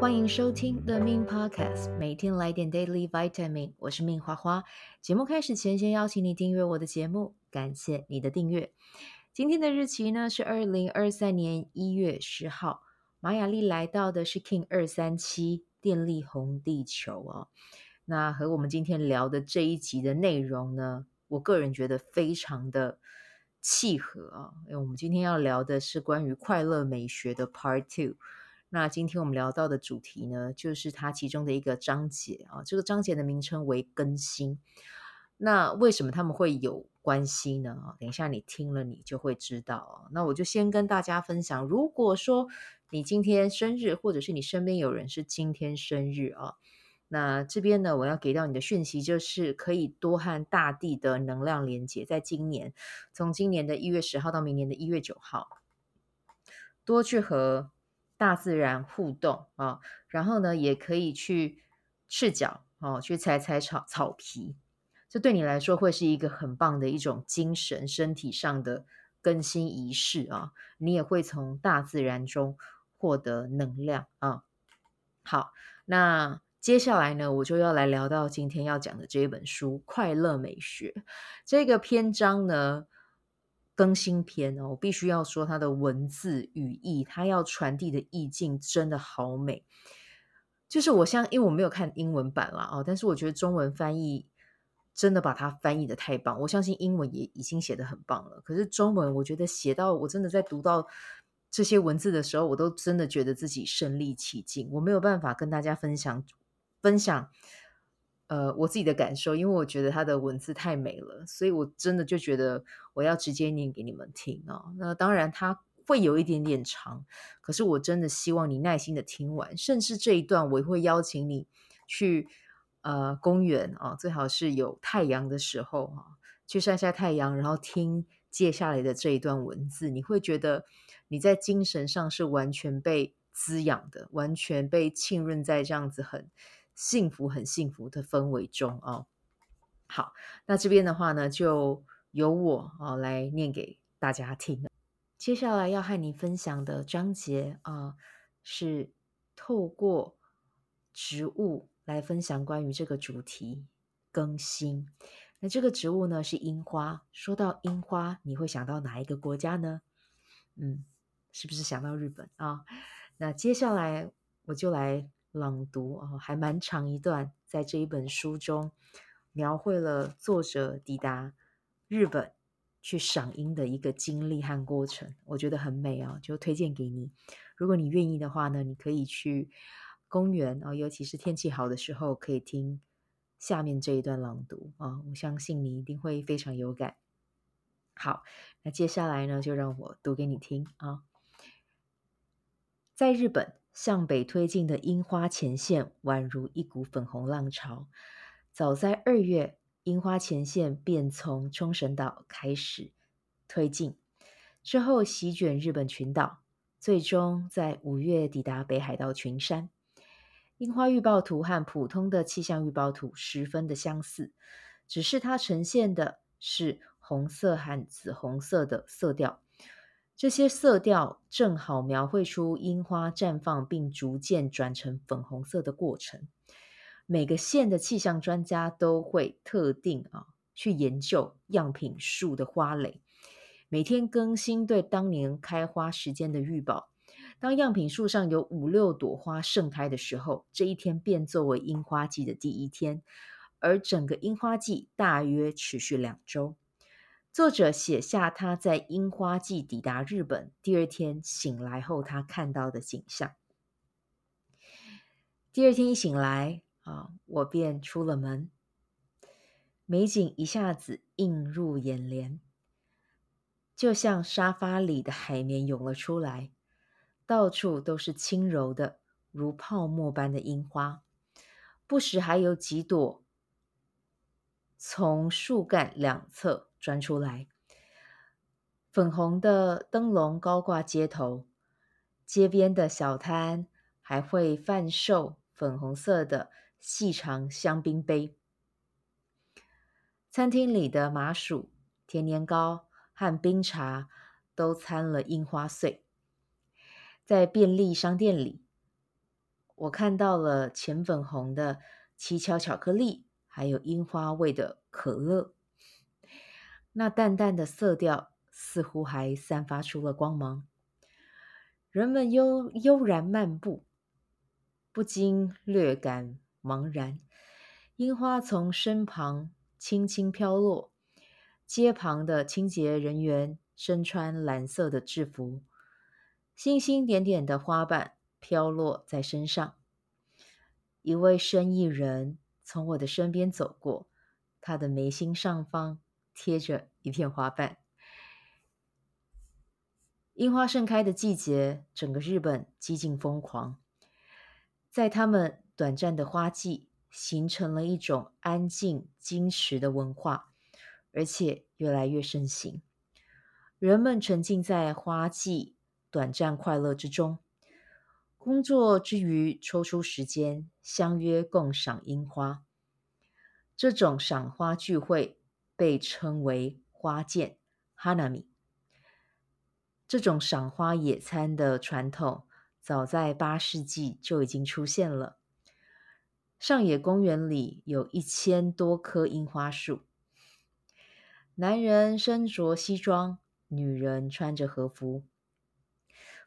欢迎收听 The Min Podcast，每天来点 Daily Vitamin。我是命花花。节目开始前，先邀请你订阅我的节目，感谢你的订阅。今天的日期呢是二零二三年一月十号，玛雅历来到的是 King 二三七电力红地球哦。那和我们今天聊的这一集的内容呢，我个人觉得非常的契合啊，因为我们今天要聊的是关于快乐美学的 Part Two。那今天我们聊到的主题呢，就是它其中的一个章节啊，这个章节的名称为更新。那为什么他们会有关系呢？啊，等一下你听了你就会知道。那我就先跟大家分享，如果说你今天生日，或者是你身边有人是今天生日啊，那这边呢，我要给到你的讯息就是可以多和大地的能量连接，在今年，从今年的一月十号到明年的一月九号，多去和大自然互动啊，然后呢，也可以去赤脚啊，去踩踩草草皮。这对你来说会是一个很棒的一种精神、身体上的更新仪式啊！你也会从大自然中获得能量啊。好，那接下来呢，我就要来聊到今天要讲的这一本书《快乐美学》这个篇章呢，更新篇哦，我必须要说它的文字语义，它要传递的意境真的好美。就是我像，因为我没有看英文版啦哦，但是我觉得中文翻译。真的把它翻译得太棒，我相信英文也已经写得很棒了。可是中文，我觉得写到我真的在读到这些文字的时候，我都真的觉得自己身临其境。我没有办法跟大家分享分享，呃，我自己的感受，因为我觉得它的文字太美了，所以我真的就觉得我要直接念给你们听、哦。那当然它会有一点点长，可是我真的希望你耐心的听完，甚至这一段我会邀请你去。呃，公园啊，最好是有太阳的时候啊，去晒晒太阳，然后听接下来的这一段文字，你会觉得你在精神上是完全被滋养的，完全被浸润在这样子很幸福、很幸福的氛围中哦。好，那这边的话呢，就由我啊来念给大家听。接下来要和你分享的章节啊，是透过植物。来分享关于这个主题更新。那这个植物呢，是樱花。说到樱花，你会想到哪一个国家呢？嗯，是不是想到日本啊？那接下来我就来朗读啊，还蛮长一段，在这一本书中描绘了作者抵达日本去赏樱的一个经历和过程，我觉得很美啊，就推荐给你。如果你愿意的话呢，你可以去。公园啊，尤其是天气好的时候，可以听下面这一段朗读啊，我相信你一定会非常有感。好，那接下来呢，就让我读给你听啊。在日本，向北推进的樱花前线宛如一股粉红浪潮。早在二月，樱花前线便从冲绳岛开始推进，之后席卷日本群岛，最终在五月抵达北海道群山。樱花预报图和普通的气象预报图十分的相似，只是它呈现的是红色和紫红色的色调。这些色调正好描绘出樱花绽放并逐渐转成粉红色的过程。每个县的气象专家都会特定啊去研究样品树的花蕾，每天更新对当年开花时间的预报。当样品树上有五六朵花盛开的时候，这一天便作为樱花季的第一天，而整个樱花季大约持续两周。作者写下他在樱花季抵达日本第二天醒来后他看到的景象。第二天一醒来啊，我便出了门，美景一下子映入眼帘，就像沙发里的海绵涌了出来。到处都是轻柔的，如泡沫般的樱花，不时还有几朵从树干两侧钻出来。粉红的灯笼高挂街头，街边的小摊还会贩售粉红色的细长香槟杯。餐厅里的麻薯、甜年糕和冰茶都掺了樱花碎。在便利商店里，我看到了浅粉红的七巧巧克力，还有樱花味的可乐。那淡淡的色调似乎还散发出了光芒。人们悠悠然漫步，不禁略感茫然。樱花从身旁轻轻飘落，街旁的清洁人员身穿蓝色的制服，星星点点的花瓣飘落在身上。一位生意人从我的身边走过，他的眉心上方贴着一片花瓣。樱花盛开的季节，整个日本几近疯狂，在他们短暂的花季。形成了一种安静、矜持的文化，而且越来越盛行。人们沉浸在花季短暂快乐之中，工作之余抽出时间相约共赏樱花。这种赏花聚会被称为花见 （Hanami）。这种赏花野餐的传统，早在八世纪就已经出现了。上野公园里有一千多棵樱花树，男人身着西装，女人穿着和服，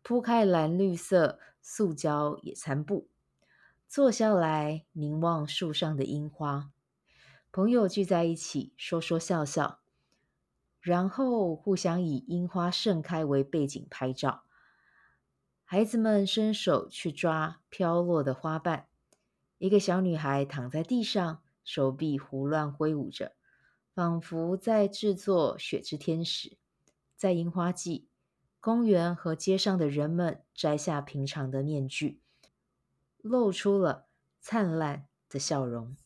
铺开蓝绿色塑胶野餐布，坐下来凝望树上的樱花。朋友聚在一起，说说笑笑，然后互相以樱花盛开为背景拍照。孩子们伸手去抓飘落的花瓣。一个小女孩躺在地上，手臂胡乱挥舞着，仿佛在制作雪之天使。在樱花季，公园和街上的人们摘下平常的面具，露出了灿烂的笑容。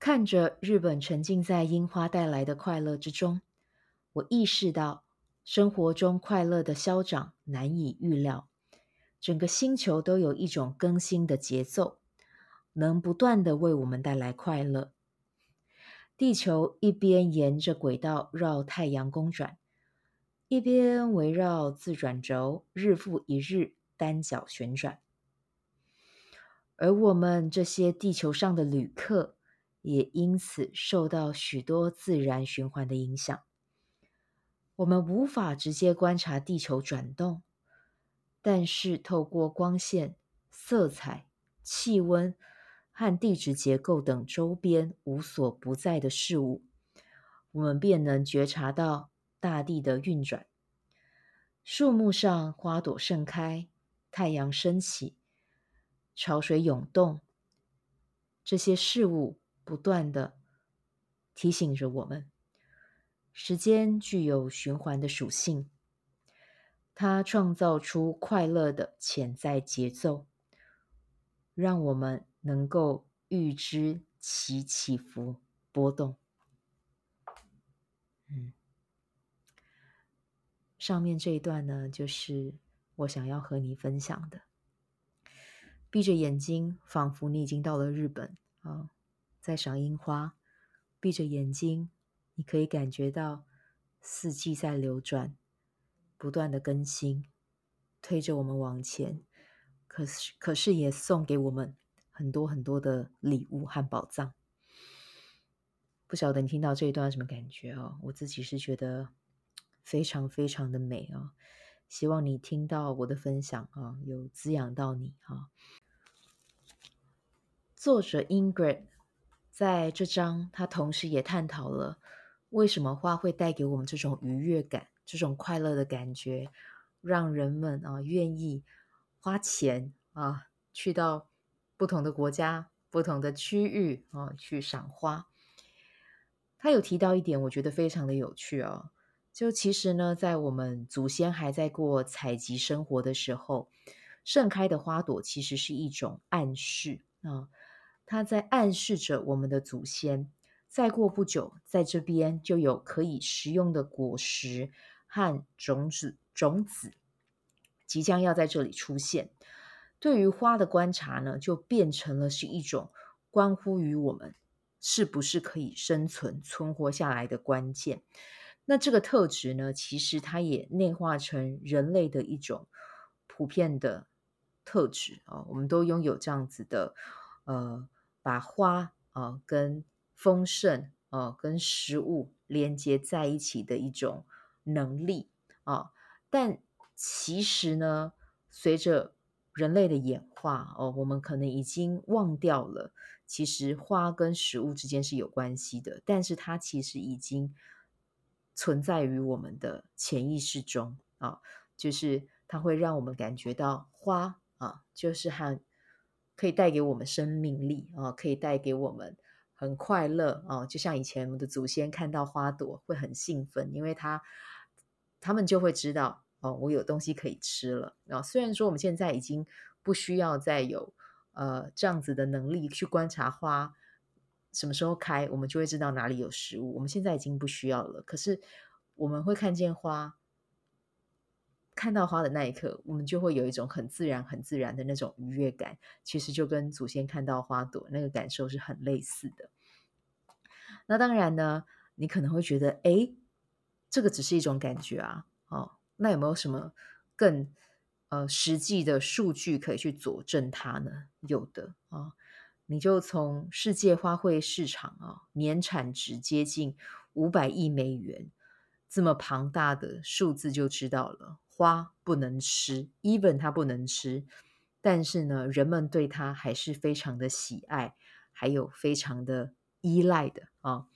看着日本沉浸在樱花带来的快乐之中，我意识到生活中快乐的消长难以预料。整个星球都有一种更新的节奏，能不断的为我们带来快乐。地球一边沿着轨道绕太阳公转，一边围绕自转轴日复一日单脚旋转。而我们这些地球上的旅客，也因此受到许多自然循环的影响。我们无法直接观察地球转动。但是，透过光线、色彩、气温和地质结构等周边无所不在的事物，我们便能觉察到大地的运转。树木上花朵盛开，太阳升起，潮水涌动，这些事物不断地提醒着我们，时间具有循环的属性。它创造出快乐的潜在节奏，让我们能够预知其起伏波动。嗯，上面这一段呢，就是我想要和你分享的。闭着眼睛，仿佛你已经到了日本啊，在赏樱花。闭着眼睛，你可以感觉到四季在流转。不断的更新，推着我们往前，可是可是也送给我们很多很多的礼物和宝藏。不晓得你听到这一段什么感觉哦？我自己是觉得非常非常的美哦。希望你听到我的分享啊，有滋养到你哈。作者 Ingrid 在这章，他同时也探讨了为什么花会带给我们这种愉悦感。这种快乐的感觉，让人们啊愿意花钱啊去到不同的国家、不同的区域啊去赏花。他有提到一点，我觉得非常的有趣哦。就其实呢，在我们祖先还在过采集生活的时候，盛开的花朵其实是一种暗示啊，它在暗示着我们的祖先，再过不久，在这边就有可以食用的果实。和种子，种子即将要在这里出现。对于花的观察呢，就变成了是一种关乎于我们是不是可以生存、存活下来的关键。那这个特质呢，其实它也内化成人类的一种普遍的特质啊，我们都拥有这样子的呃，把花啊跟丰盛啊跟食物连接在一起的一种能力啊。但其实呢，随着人类的演化哦，我们可能已经忘掉了，其实花跟食物之间是有关系的，但是它其实已经存在于我们的潜意识中啊，就是它会让我们感觉到花啊，就是很可以带给我们生命力啊，可以带给我们很快乐啊，就像以前我们的祖先看到花朵会很兴奋，因为他他们就会知道。哦，我有东西可以吃了啊！虽然说我们现在已经不需要再有呃这样子的能力去观察花什么时候开，我们就会知道哪里有食物。我们现在已经不需要了。可是我们会看见花，看到花的那一刻，我们就会有一种很自然、很自然的那种愉悦感。其实就跟祖先看到花朵那个感受是很类似的。那当然呢，你可能会觉得，哎，这个只是一种感觉啊，哦。那有没有什么更呃实际的数据可以去佐证它呢？有的啊，你就从世界花卉市场啊年产值接近五百亿美元这么庞大的数字就知道了，花不能吃，even 它不能吃，但是呢，人们对它还是非常的喜爱，还有非常的依赖的啊。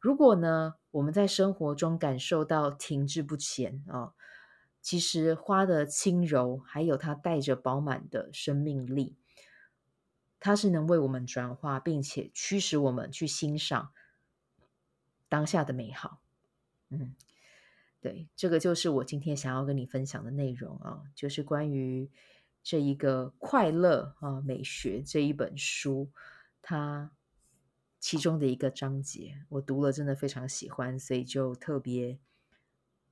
如果呢，我们在生活中感受到停滞不前啊。其实花的轻柔，还有它带着饱满的生命力，它是能为我们转化，并且驱使我们去欣赏当下的美好。嗯，对，这个就是我今天想要跟你分享的内容啊，就是关于这一个快乐啊美学这一本书，它其中的一个章节，我读了真的非常喜欢，所以就特别。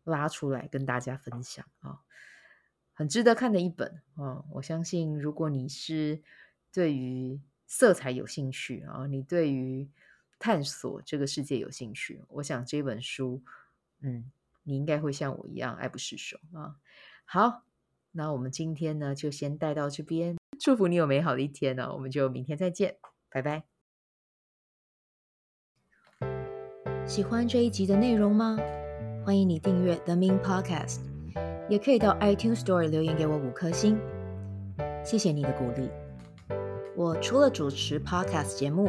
拉出来跟大家分享啊，很值得看的一本啊！我相信，如果你是对于色彩有兴趣啊，你对于探索这个世界有兴趣，我想这本书，嗯，你应该会像我一样爱不释手啊。好，那我们今天呢就先带到这边，祝福你有美好的一天呢，我们就明天再见，拜拜。喜欢这一集的内容吗？欢迎你订阅 The Min Podcast，也可以到 iTunes Store 留言给我五颗星，谢谢你的鼓励。我除了主持 Podcast 节目，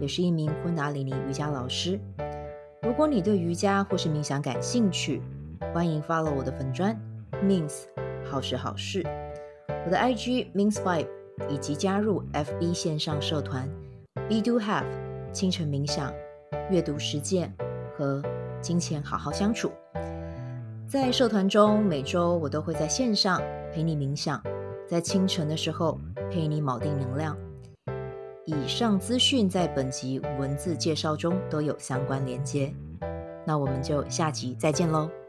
也是一名昆达里尼瑜伽老师。如果你对瑜伽或是冥想感兴趣，欢迎 follow 我的粉砖 Mins 好时好事，我的 IG Mins Vibe，以及加入 FB 线上社团 Be Do Have 清晨冥想、阅读实践和金钱好好相处，在社团中，每周我都会在线上陪你冥想，在清晨的时候陪你锚定能量。以上资讯在本集文字介绍中都有相关连接。那我们就下集再见喽。